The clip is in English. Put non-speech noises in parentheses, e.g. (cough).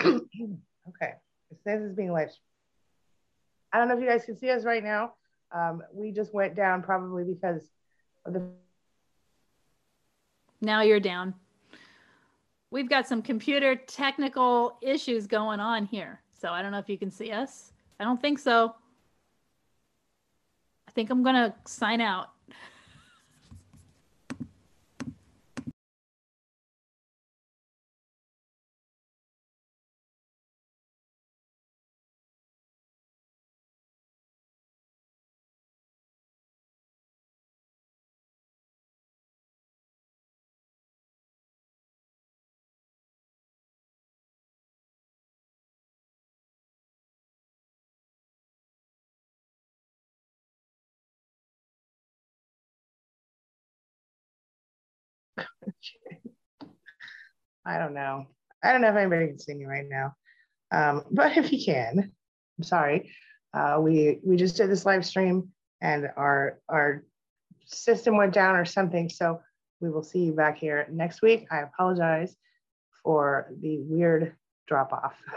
(clears throat) okay, it says it's being live. I don't know if you guys can see us right now. Um, we just went down probably because of the. Now you're down. We've got some computer technical issues going on here. So I don't know if you can see us. I don't think so. I think I'm going to sign out. I don't know. I don't know if anybody can see me right now. Um, (laughs) but if you can, I'm sorry. Uh, we we just did this live stream and our our system went down or something. So we will see you back here next week. I apologize for the weird drop off. (laughs)